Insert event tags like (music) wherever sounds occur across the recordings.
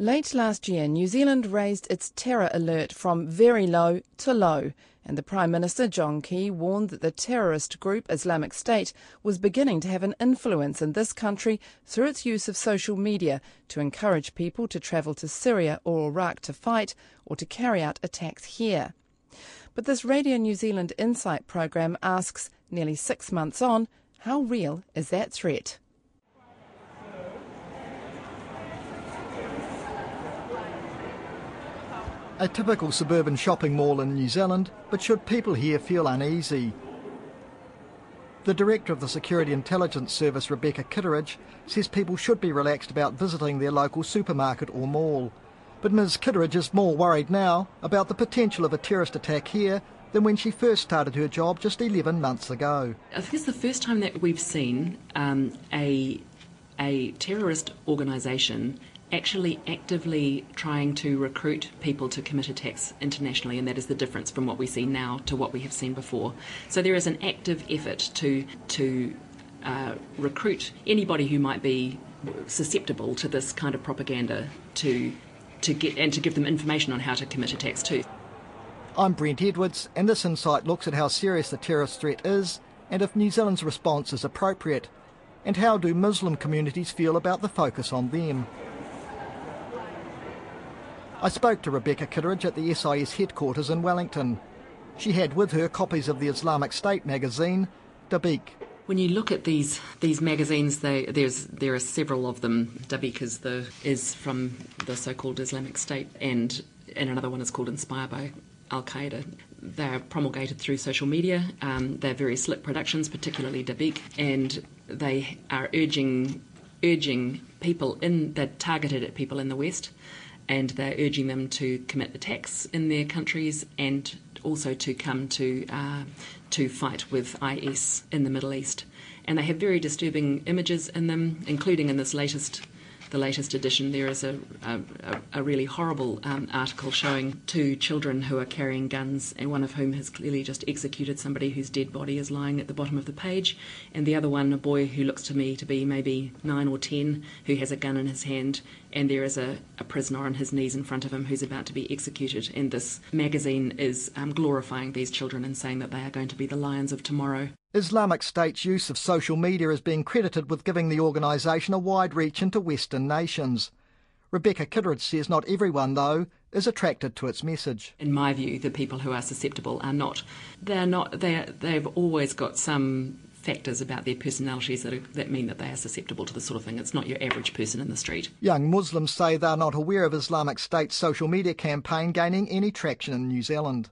Late last year, New Zealand raised its terror alert from very low to low, and the Prime Minister John Key warned that the terrorist group Islamic State was beginning to have an influence in this country through its use of social media to encourage people to travel to Syria or Iraq to fight or to carry out attacks here. But this Radio New Zealand Insight program asks, nearly six months on, how real is that threat? A typical suburban shopping mall in New Zealand, but should people here feel uneasy? The director of the Security Intelligence Service, Rebecca Kitteridge, says people should be relaxed about visiting their local supermarket or mall. But Ms Kitteridge is more worried now about the potential of a terrorist attack here than when she first started her job just 11 months ago. I think it's the first time that we've seen um, a, a terrorist organisation actually actively trying to recruit people to commit attacks internationally, and that is the difference from what we see now to what we have seen before. So there is an active effort to to uh, recruit anybody who might be susceptible to this kind of propaganda to to get and to give them information on how to commit attacks too. I'm Brent Edwards, and this insight looks at how serious the terrorist threat is and if New Zealand's response is appropriate. And how do Muslim communities feel about the focus on them? I spoke to Rebecca Kitteridge at the SIS headquarters in Wellington. She had with her copies of the Islamic State magazine, Dabiq. When you look at these these magazines, they, there's there are several of them. Dabiq is the is from the so-called Islamic State, and and another one is called Inspired by Al Qaeda. They're promulgated through social media. Um, they're very slick productions, particularly Dabiq, and they are urging urging people in they're targeted at people in the West and they're urging them to commit attacks in their countries and also to come to uh, to fight with IS in the Middle East. And they have very disturbing images in them, including in this latest the latest edition, there is a, a, a really horrible um, article showing two children who are carrying guns, and one of whom has clearly just executed somebody whose dead body is lying at the bottom of the page, and the other one, a boy who looks to me to be maybe nine or ten, who has a gun in his hand, and there is a, a prisoner on his knees in front of him who's about to be executed. And this magazine is um, glorifying these children and saying that they are going to be the lions of tomorrow. Islamic State's use of social media is being credited with giving the organisation a wide reach into Western nations. Rebecca Kitteridge says not everyone, though, is attracted to its message. In my view, the people who are susceptible are not. They're not. They they've always got some factors about their personalities that, are, that mean that they are susceptible to this sort of thing. It's not your average person in the street. Young Muslims say they're not aware of Islamic State's social media campaign gaining any traction in New Zealand.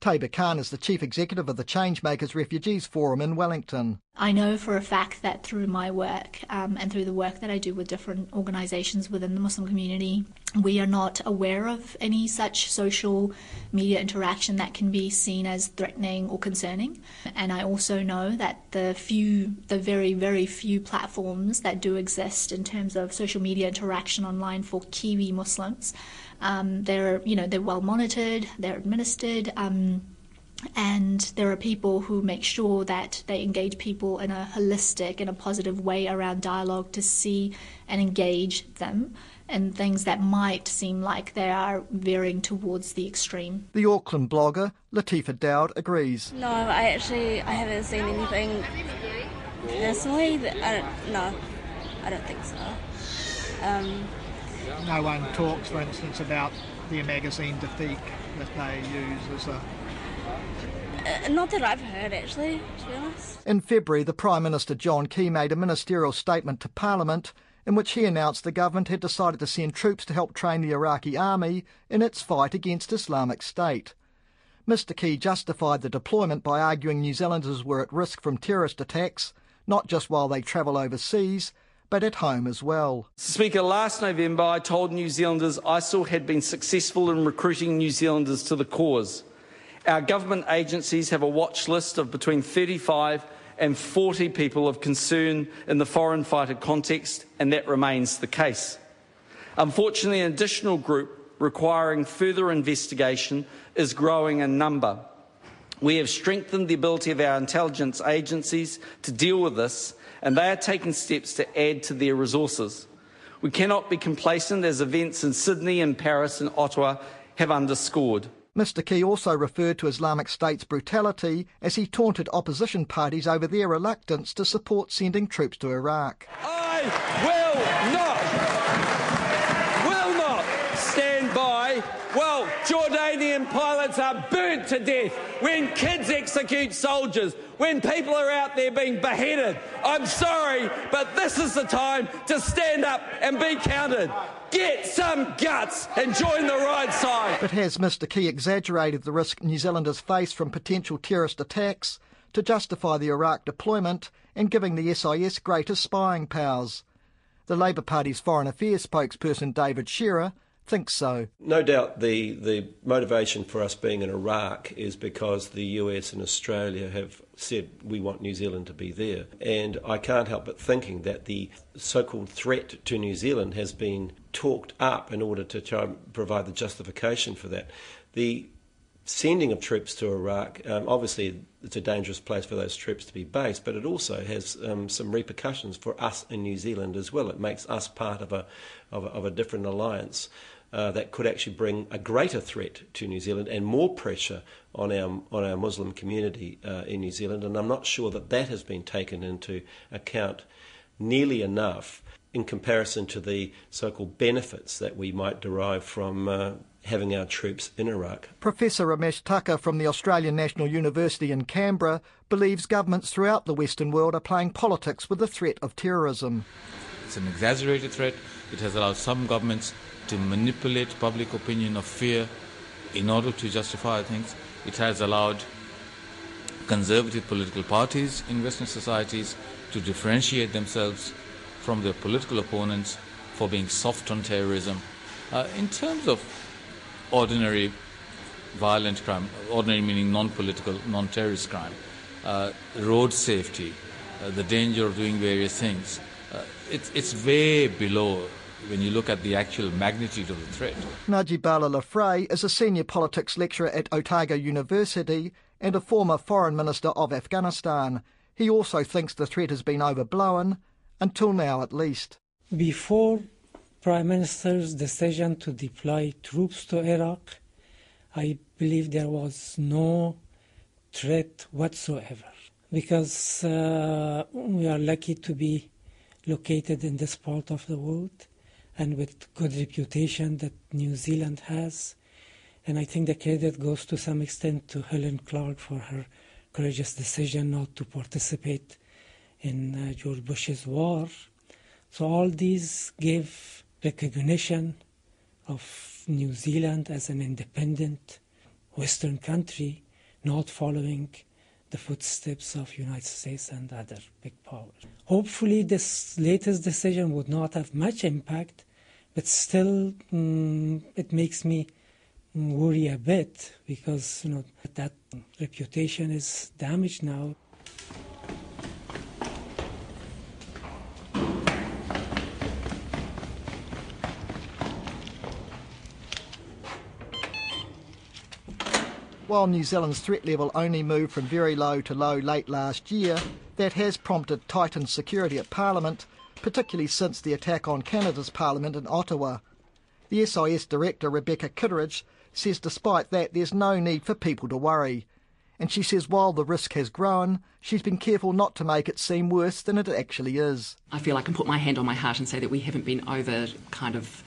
Tayyaba Khan is the chief executive of the Changemakers Refugees Forum in Wellington. I know for a fact that through my work um, and through the work that I do with different organisations within the Muslim community, we are not aware of any such social media interaction that can be seen as threatening or concerning. And I also know that the few, the very, very few platforms that do exist in terms of social media interaction online for Kiwi Muslims um, they're, you know, they're well monitored, they're administered, um, and there are people who make sure that they engage people in a holistic and a positive way around dialogue to see and engage them in things that might seem like they are veering towards the extreme. The Auckland blogger Latifa Dowd agrees. No, I actually I haven't seen anything personally. That I don't. No, I don't think so. Um, no one talks, for instance, about their magazine Dabiq that they use as a uh, not that I've heard, actually, to be honest. In February, the Prime Minister John Key made a ministerial statement to Parliament in which he announced the government had decided to send troops to help train the Iraqi army in its fight against Islamic State. Mr Key justified the deployment by arguing New Zealanders were at risk from terrorist attacks, not just while they travel overseas, but at home as well. Speaker, last November I told New Zealanders ISIL had been successful in recruiting New Zealanders to the cause. Our government agencies have a watch list of between 35 and 40 people of concern in the foreign fighter context, and that remains the case. Unfortunately, an additional group requiring further investigation is growing in number. We have strengthened the ability of our intelligence agencies to deal with this and they are taking steps to add to their resources. We cannot be complacent as events in Sydney and Paris and Ottawa have underscored. Mr Key also referred to Islamic State's brutality as he taunted opposition parties over their reluctance to support sending troops to Iraq. I will not, will not stand by well, Jordanian pilots are burnt to death when kids execute soldiers, when people are out there being beheaded. I'm sorry, but this is the time to stand up and be counted. Get some guts and join the right side. But has Mr Key exaggerated the risk New Zealanders face from potential terrorist attacks to justify the Iraq deployment and giving the SIS greater spying powers? The Labour Party's Foreign Affairs spokesperson David Shearer thinks so. No doubt the, the motivation for us being in Iraq is because the US and Australia have said we want New Zealand to be there. And I can't help but thinking that the so called threat to New Zealand has been talked up in order to try and provide the justification for that. The sending of troops to Iraq, um, obviously it's a dangerous place for those troops to be based, but it also has um, some repercussions for us in New Zealand as well. It makes us part of a, of a, of a different alliance uh, that could actually bring a greater threat to New Zealand and more pressure on our on our Muslim community uh, in New Zealand. And I'm not sure that that has been taken into account nearly enough in comparison to the so-called benefits that we might derive from uh, having our troops in Iraq. Professor Ramesh Thakur from the Australian National University in Canberra believes governments throughout the Western world are playing politics with the threat of terrorism. It's an exaggerated threat. It has allowed some governments to manipulate public opinion of fear in order to justify things. It has allowed conservative political parties in Western societies to differentiate themselves from their political opponents for being soft on terrorism. Uh, in terms of ordinary violent crime, ordinary meaning non political, non terrorist crime, uh, road safety, uh, the danger of doing various things, uh, it's, it's way below when you look at the actual magnitude of the threat. Najibullah Lafraie is a senior politics lecturer at Otago University and a former foreign minister of Afghanistan. He also thinks the threat has been overblown, until now at least. Before Prime Minister's decision to deploy troops to Iraq, I believe there was no threat whatsoever because uh, we are lucky to be located in this part of the world and with good reputation that New Zealand has. And I think the credit goes to some extent to Helen Clark for her courageous decision not to participate in uh, George Bush's war. So all these give recognition of New Zealand as an independent Western country, not following the footsteps of United States and other big powers. Hopefully, this latest decision would not have much impact but still mm, it makes me worry a bit because you know that reputation is damaged now. While New Zealand's threat level only moved from very low to low late last year, that has prompted tightened security at Parliament particularly since the attack on Canada's Parliament in Ottawa. The SIS director, Rebecca Kitteridge, says despite that there's no need for people to worry. And she says while the risk has grown, she's been careful not to make it seem worse than it actually is. I feel I can put my hand on my heart and say that we haven't been over kind of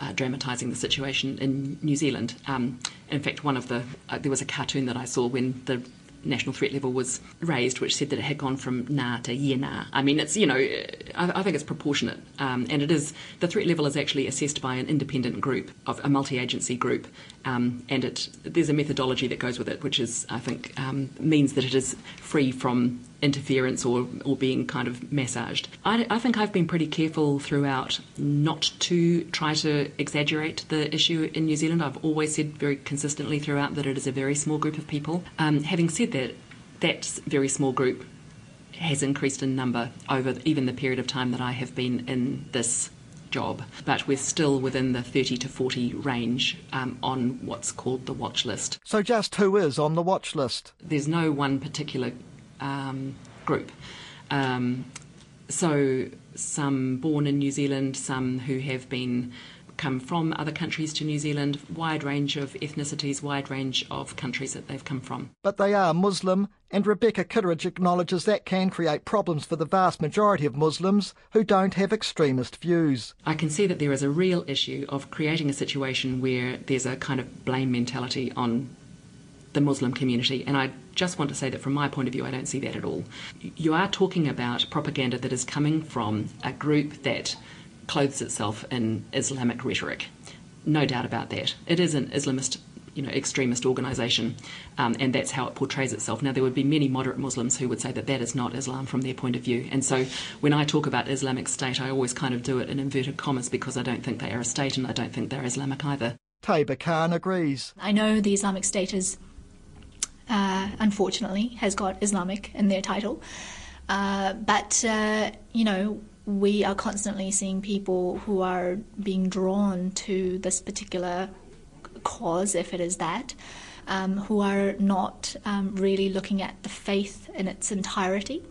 uh, dramatising the situation in New Zealand. Um, in fact, one of the uh, there was a cartoon that I saw when the national threat level was raised, which said that it had gone from na to yeah nah. I mean, it's you know, I, I think it's proportionate, um, and it is the threat level is actually assessed by an independent group of a multi-agency group, um, and it there's a methodology that goes with it, which is I think um, means that it is free from interference or, or being kind of massaged. I, I, think I've been pretty careful throughout not to try to exaggerate the issue in New Zealand. I've always said very consistently throughout that it is a very small group of people. Um, having said that, that very small group has increased in number over even the period of time that I have been in this job, but we're still within the 30 to 40 range um, on what's called the watch list. So, just who is on the watch list? There's no one particular um, group. Um, So, some born in New Zealand, some who have been come from other countries to New Zealand, wide range of ethnicities, wide range of countries that they've come from. But they are Muslim, and Rebecca Kitteridge acknowledges that can create problems for the vast majority of Muslims who don't have extremist views. I can see that there is a real issue of creating a situation where there's a kind of blame mentality on the Muslim community, and I just want to say that from my point of view, I don't see that at all. You are talking about propaganda that is coming from a group that clothes itself in Islamic rhetoric. No doubt about that. It is an Islamist, you know, extremist organisation, um, and that's how it portrays itself. Now, there would be many moderate Muslims who would say that that is not Islam from their point of view. And so, when I talk about Islamic State, I always kind of do it in inverted commas because I don't think they are a state, and I don't think they're Islamic either. Tayyaba Khan agrees. I know the Islamic State is, uh, unfortunately, has got Islamic in their title, uh, but uh, you know we are constantly seeing people who are being drawn to this particular cause, if it is that, um, who are not um, really looking at the faith in its entirety.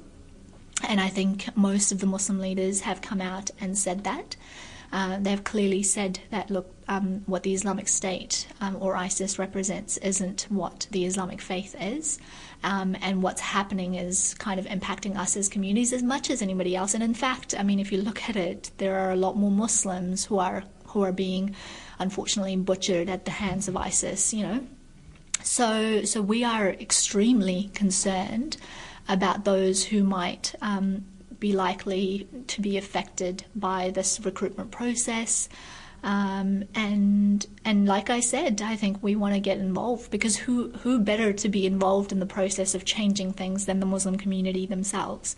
And I think most of the Muslim leaders have come out and said that. Uh, they've clearly said that, look, um, what the Islamic State um, or ISIS represents isn't what the Islamic faith is. Um, and what's happening is kind of impacting us as communities as much as anybody else. And in fact, I mean, if you look at it, there are a lot more Muslims who are who are being, unfortunately, butchered at the hands of ISIS. You know, so so we are extremely concerned about those who might um, be likely to be affected by this recruitment process. Um, and and like I said, I think we want to get involved because who who better to be involved in the process of changing things than the Muslim community themselves.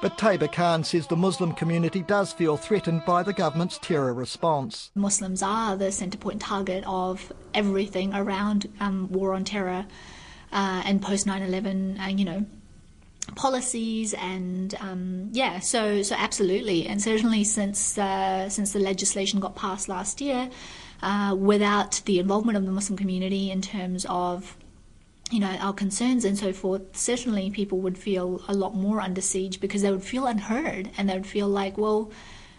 But Tayyaba Khan says the Muslim community does feel threatened by the government's terror response. Muslims are the centre point target of everything around um, war on terror uh, and post 9 11, uh, you know, policies and um, yeah so so absolutely and certainly since uh, since the legislation got passed last year uh, without the involvement of the Muslim community in terms of you know, our concerns and so forth, certainly people would feel a lot more under siege because they would feel unheard and they would feel like, well,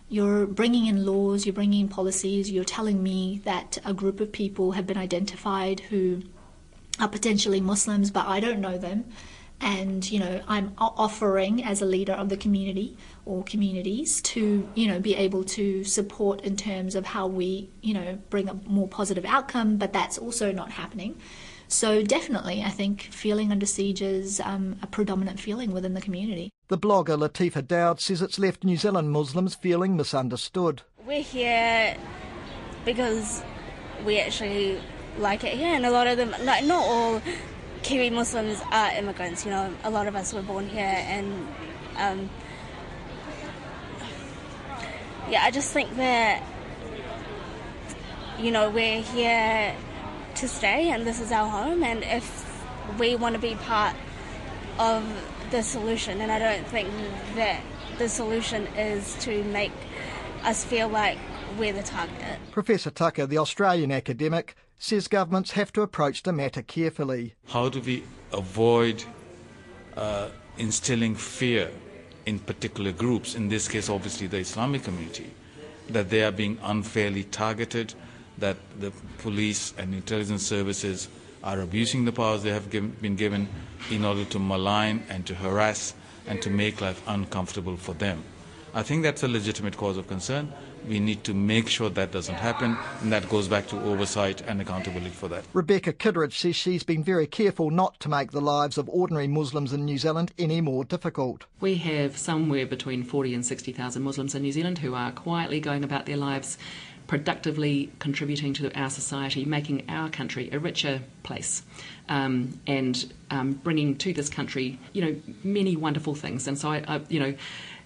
you're bringing in laws, you're bringing in policies, you're telling me that a group of people have been identified who are potentially Muslims, but I don't know them. And, you know, I'm offering as a leader of the community or communities to, you know, be able to support in terms of how we, you know, bring a more positive outcome, but that's also not happening. So definitely, I think feeling under siege is um, a predominant feeling within the community. The blogger Latifa Dowd says it's left New Zealand Muslims feeling misunderstood. We're here because we actually like it here, and a lot of them, like not all Kiwi Muslims are immigrants. You know, a lot of us were born here, and um, yeah, I just think that you know we're here to stay and this is our home and if we want to be part of the solution and I don't think that the solution is to make us feel like we're the target. Professor Thakur, the Australian academic, says governments have to approach the matter carefully. How do we avoid uh, instilling fear in particular groups, in this case obviously the Islamic community, that they are being unfairly targeted, that the police and intelligence services are abusing the powers they have given, been given in order to malign and to harass and to make life uncomfortable for them. I think that's a legitimate cause of concern. We need to make sure that doesn't happen, and that goes back to oversight and accountability for that. Rebecca Kitteridge says she's been very careful not to make the lives of ordinary Muslims in New Zealand any more difficult. We have somewhere between 40 and 60,000 Muslims in New Zealand who are quietly going about their lives productively contributing to our society, making our country a richer place, um, and um, bringing to this country, you know, many wonderful things. And so, I, I, you know,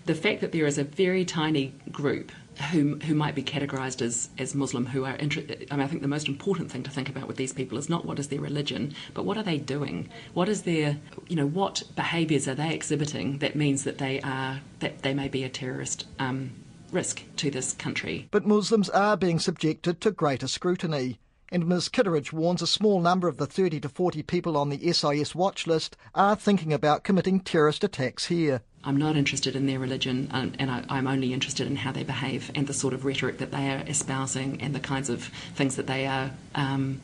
the fact that there is a very tiny group who who might be categorised as as Muslim who are interested. I mean, I think the most important thing to think about with these people is not what is their religion, but what are they doing? What is their, you know, what behaviours are they exhibiting that means that they are that they may be a terrorist. Um, risk to this country. But Muslims are being subjected to greater scrutiny, And Ms Kitteridge warns a small number of the 30 to 40 people on the SIS watch list are thinking about committing terrorist attacks here. I'm not interested in their religion, um, and I, am only interested in how they behave and the sort of rhetoric that they are espousing and the kinds of things that they are, um,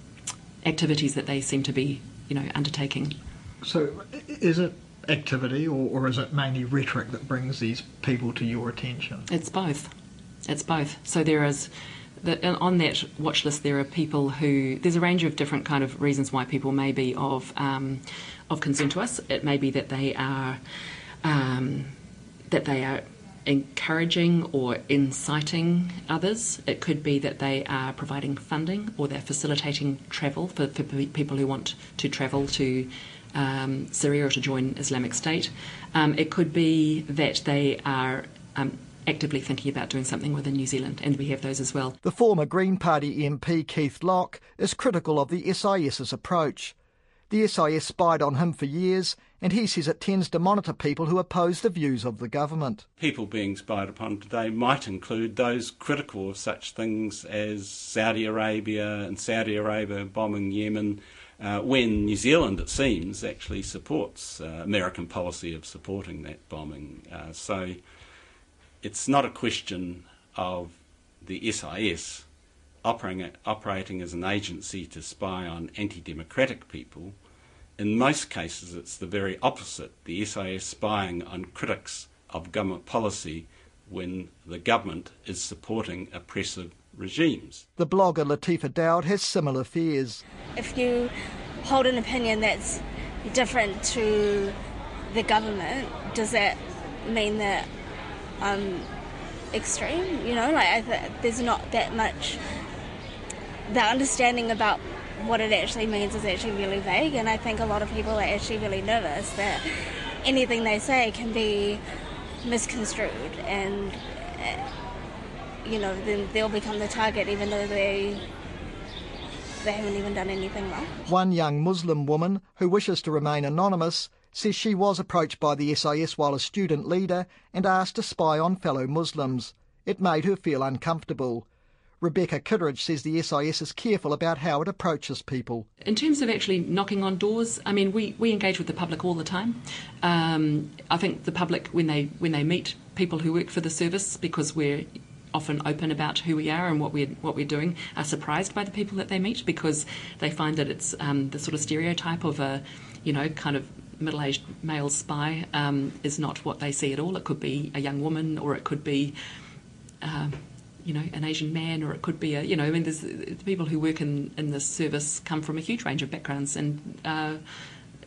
activities that they seem to be, you know, undertaking. So, is it activity or, or is it mainly rhetoric that brings these people to your attention? It's both. It's both. So there is the, on that watch list, there are people who there's a range of different kind of reasons why people may be of um, of concern to us. It may be that they are um, that they are encouraging or inciting others. It could be that they are providing funding or they're facilitating travel for, for people who want to travel to um, Syria or to join Islamic State. Um, it could be that they are um, actively thinking about doing something within New Zealand, and we have those as well. The former Green Party MP Keith Locke is critical of the SIS's approach. The SIS spied on him for years, and he says it tends to monitor people who oppose the views of the government. People being spied upon today might include those critical of such things as Saudi Arabia and Saudi Arabia bombing Yemen, uh, when New Zealand, it seems, actually supports uh, American policy of supporting that bombing. Uh, so it's not a question of the SIS operating, operating as an agency to spy on anti democratic people. In most cases, it's the very opposite the SIS spying on critics of government policy when the government is supporting oppressive regimes. The blogger Latifa Dowd has similar fears. If you hold an opinion that's different to the government, does that mean that I'm extreme? You know, like th- there's not that much. The understanding about what it actually means is actually really vague, and I think a lot of people are actually really nervous that anything they say can be misconstrued and uh, you know, then they'll become the target even though they they haven't even done anything wrong. One young Muslim woman who wishes to remain anonymous says she was approached by the SIS while a student leader and asked to spy on fellow Muslims. It made her feel uncomfortable. Rebecca Kitteridge says the SIS is careful about how it approaches people. In terms of actually knocking on doors, I mean, we, we engage with the public all the time. Um, I think the public, when they when they meet people who work for the service, because we're often open about who we are and what we're what we're doing are surprised by the people that they meet because they find that it's um, the sort of stereotype of a you know kind of middle-aged male spy um, is not what they see at all. It could be a young woman, or it could be. Um, you know, an Asian man, or it could be a, you know, I mean, there's people who work in, in this service come from a huge range of backgrounds, and uh,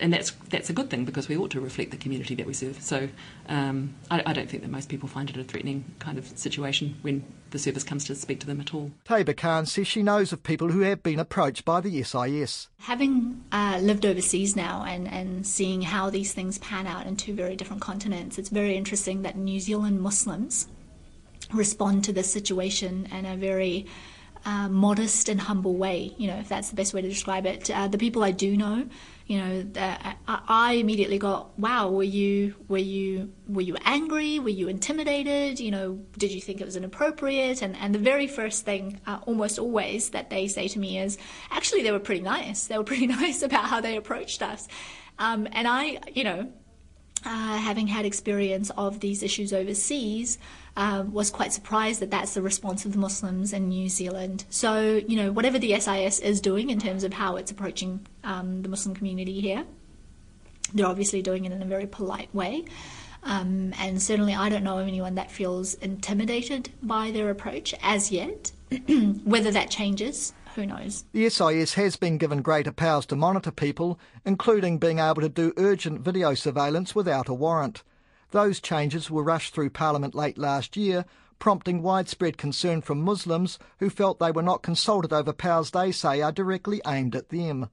and that's that's a good thing because we ought to reflect the community that we serve. So um, I, I, don't think that most people find it a threatening kind of situation when the service comes to speak to them at all. Tayyaba Khan says she knows of people who have been approached by the SIS. Having uh, lived overseas now and, and seeing how these things pan out in two very different continents, it's very interesting that New Zealand Muslims respond to this situation in a very uh, modest and humble way, you know, if that's the best way to describe it. Uh, the people I do know, you know, uh, I immediately got, wow, were you were you were you angry? Were you intimidated? You know, did you think it was inappropriate? And and the very first thing, uh, almost always, that they say to me is, actually, they were pretty nice. They were pretty (laughs) nice about how they approached us. Um, and I, you know, uh, having had experience of these issues overseas, uh, was quite surprised that that's the response of the Muslims in New Zealand. So, you know, whatever the SIS is doing in terms of how it's approaching um, the Muslim community here, they're obviously doing it in a very polite way. Um, and certainly, I don't know of anyone that feels intimidated by their approach as yet. (clears throat) Whether that changes, who knows? The SIS has been given greater powers to monitor people, including being able to do urgent video surveillance without a warrant. Those changes were rushed through Parliament late last year, prompting widespread concern from Muslims who felt they were not consulted over powers they say are directly aimed at them.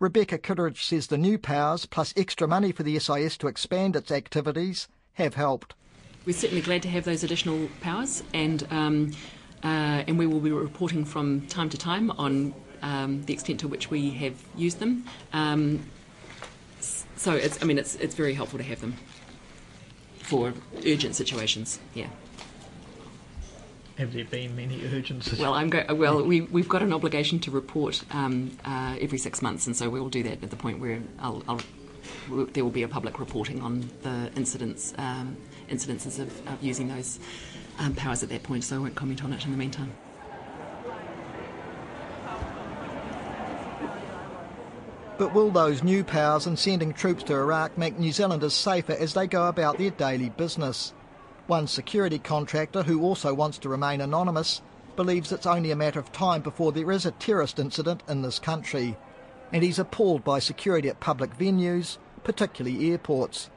Rebecca Kitteridge says the new powers, plus extra money for the SIS to expand its activities, have helped. We're certainly glad to have those additional powers, and um, uh, and we will be reporting from time to time on um, the extent to which we have used them. Um, so it's, I mean, it's, it's very helpful to have them for urgent situations. Yeah. have there been many urgencies? Well, I'm go- well. We we've got an obligation to report um, uh, every six months, and so we will do that at the point where I'll, I'll, there will be a public reporting on the incidents um, incidences of, of, using those um, powers at that point. So I won't comment on it in the meantime. But will those new powers and sending troops to Iraq make New Zealanders safer as they go about their daily business? One security contractor, who also wants to remain anonymous, believes it's only a matter of time before there is a terrorist incident in this country. And he's appalled by security at public venues, particularly airports.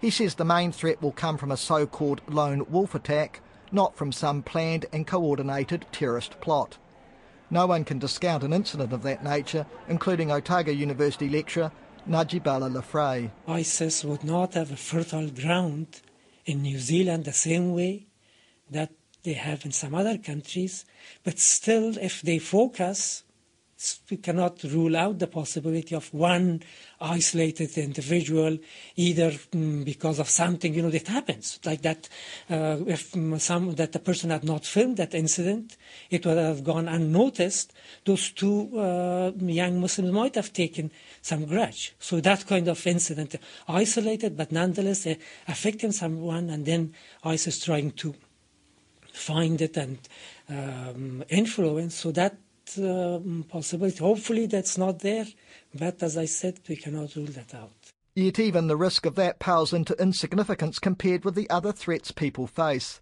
He says the main threat will come from a so called lone wolf attack, not from some planned and coordinated terrorist plot. No one can discount an incident of that nature, including Otago University lecturer Najibullah Lafraie. ISIS would not have a fertile ground in New Zealand the same way that they have in some other countries, but still, if they focus we cannot rule out the possibility of one isolated individual, either mm, because of something you know that happens, like that. Uh, if mm, some that the person had not filmed that incident, it would have gone unnoticed. Those two uh, young Muslims might have taken some grudge. So that kind of incident, isolated but nonetheless uh, affecting someone, and then ISIS trying to find it and um, influence. So that Um, possibility. Hopefully, that's not there, but as I said, we cannot rule that out. Yet, even the risk of that pales into insignificance compared with the other threats people face.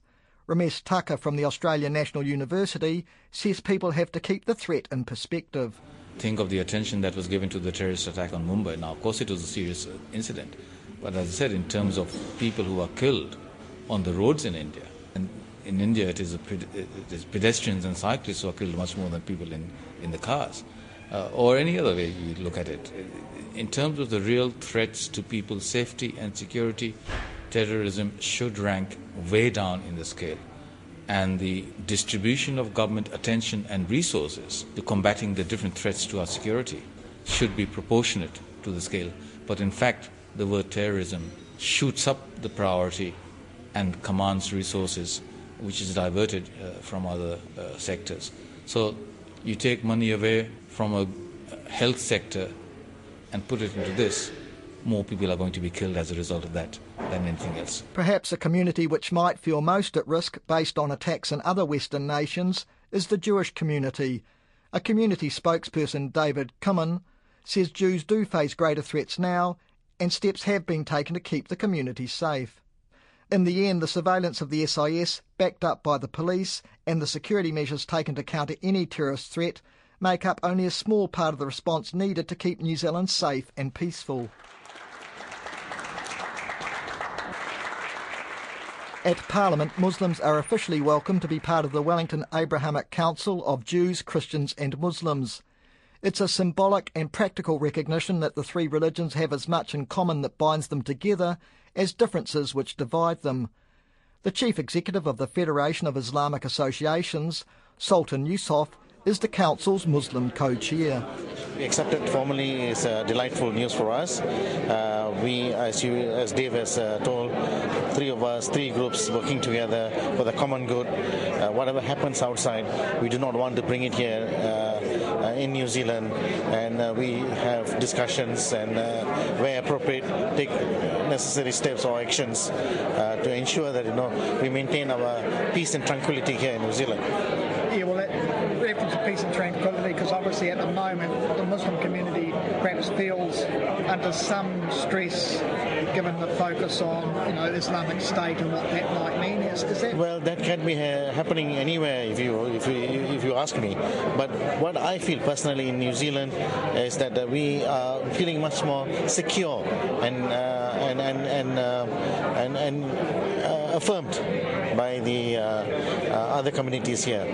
Ramesh Thakur from the Australian National University says people have to keep the threat in perspective. Think of the attention that was given to the terrorist attack on Mumbai. Now, of course, it was a serious uh, incident, but as I said, in terms of people who are killed on the roads in India, and in India, it is, it is, pedestrians and cyclists who are killed much more than people in, in the cars, uh, or any other way you look at it. In terms of the real threats to people's safety and security, terrorism should rank way down in the scale. And the distribution of government attention and resources to combating the different threats to our security should be proportionate to the scale. But in fact, the word terrorism shoots up the priority and commands resources which is diverted uh, from other uh, sectors. So you take money away from a health sector and put it into this, more people are going to be killed as a result of that than anything else. Perhaps a community which might feel most at risk based on attacks in other Western nations is the Jewish community. A community spokesperson, David Cumin, says Jews do face greater threats now and steps have been taken to keep the community safe. In the end, the surveillance of the SIS, backed up by the police, and the security measures taken to counter any terrorist threat make up only a small part of the response needed to keep New Zealand safe and peaceful. At Parliament, Muslims are officially welcome to be part of the Wellington Abrahamic Council of Jews, Christians and Muslims. It's a symbolic and practical recognition that the three religions have as much in common that binds them together as differences which divide them. The chief executive of the Federation of Islamic Associations, Sultan Eusoff, is the Council's Muslim co-chair. We accept it formally is uh, delightful news for us. Uh, we, as you, as Dave has uh, told, three of us, three groups working together for the common good. Uh, whatever happens outside, we do not want to bring it here uh, Uh, in New Zealand, and uh, we have discussions and, uh, where appropriate, take necessary steps or actions to ensure that you know we maintain our peace and tranquility here in New Zealand. Yeah, well, that reference to peace and tranquility, because obviously at the moment the Muslim community perhaps feels under some stress given the focus on you know Islamic State and what that might mean. Is, is that well, that can be ha- happening anywhere if you if you if you ask me. But what I feel personally in New Zealand is that uh, we are feeling much more secure and uh, and and and uh, and, and uh, affirmed by the uh, uh, other communities here.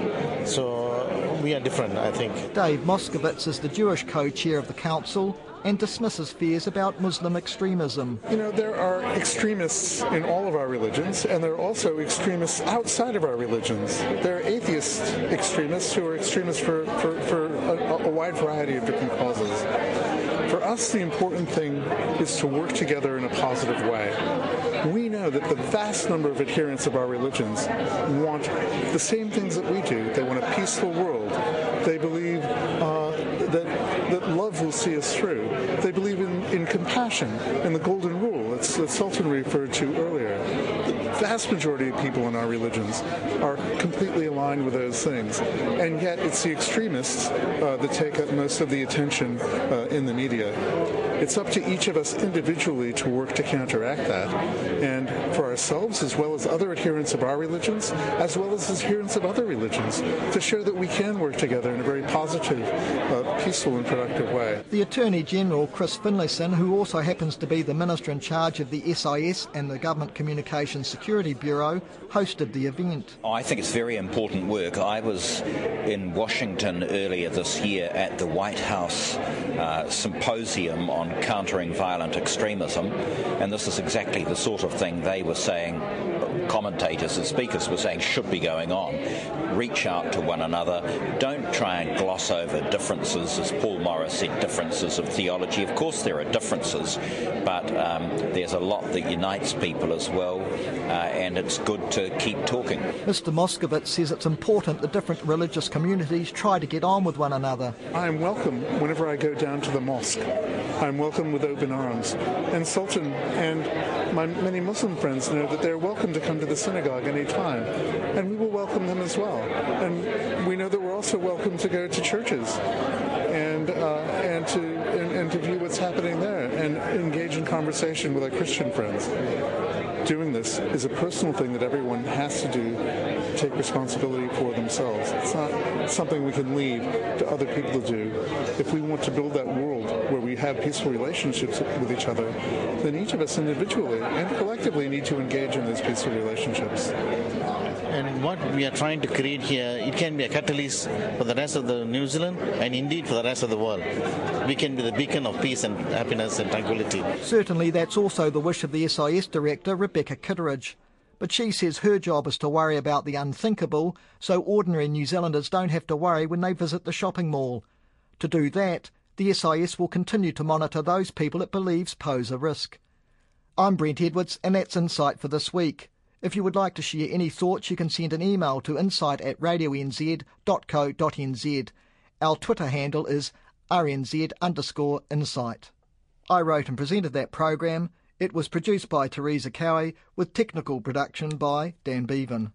So we are different, I think. Dave Moskovitz is the Jewish co-chair of the council and dismisses fears about Muslim extremism. You know, there are extremists in all of our religions, and there are also extremists outside of our religions. There are atheist extremists who are extremists for, for, for a, a wide variety of different causes. For us, the important thing is to work together in a positive way. Know that the vast number of adherents of our religions want the same things that we do. They want a peaceful world. They believe uh, that, that love will see us through. They believe in, in compassion and the golden rule that Sultan referred to earlier. The vast majority of people in our religions are completely aligned with those things. And yet it's the extremists uh, that take up most of the attention uh, in the media. It's up to each of us individually to work to counteract that. And for ourselves, as well as other adherents of our religions, as well as adherents of other religions, to show that we can work together in a very positive, uh, peaceful, and productive way. The Attorney General, Chris Finlayson, who also happens to be the Minister in charge of the SIS and the Government Communications Security Bureau, hosted the event. I think it's very important work. I was in Washington earlier this year at the White House uh, symposium on countering violent extremism, and this is exactly the sort of thing they were saying commentators and speakers were saying should be going on. Reach out to one another. Don't try and gloss over differences, as Paul Morris said, differences of theology. Of course, there are differences, but um, there's a lot that unites people as well, uh, and it's good to keep talking. Mr. Moskovitz says it's important that different religious communities try to get on with one another. I'm welcome whenever I go down to the mosque. I'm welcome with open arms. And Sultan and my many Muslim friends know that they're welcome to come to the synagogue any time, and we will welcome them as well. And we know that we're also welcome to go to churches and uh, and to and, and to view what's happening there and engage in conversation with our Christian friends doing this is a personal thing that everyone has to do, take responsibility for themselves. It's not something we can leave to other people to do. If we want to build that world where we have peaceful relationships with each other, then each of us individually and collectively need to engage in those peaceful relationships. And what we are trying to create here, it can be a catalyst for the rest of the New Zealand and indeed for the rest of the world. We can be the beacon of peace and happiness and tranquility. Certainly, that's also the wish of the SIS director, Rebecca Kitteridge. But she says her job is to worry about the unthinkable, so ordinary New Zealanders don't have to worry when they visit the shopping mall. To do that, the SIS will continue to monitor those people it believes pose a risk. I'm Brent Edwards, and that's Insight for this week. If you would like to share any thoughts, you can send an email to insight at radionz.co.nz. Our Twitter handle is rnz underscore insight. I wrote and presented that program. It was produced by Teresa Cowie with technical production by Dan Bevan.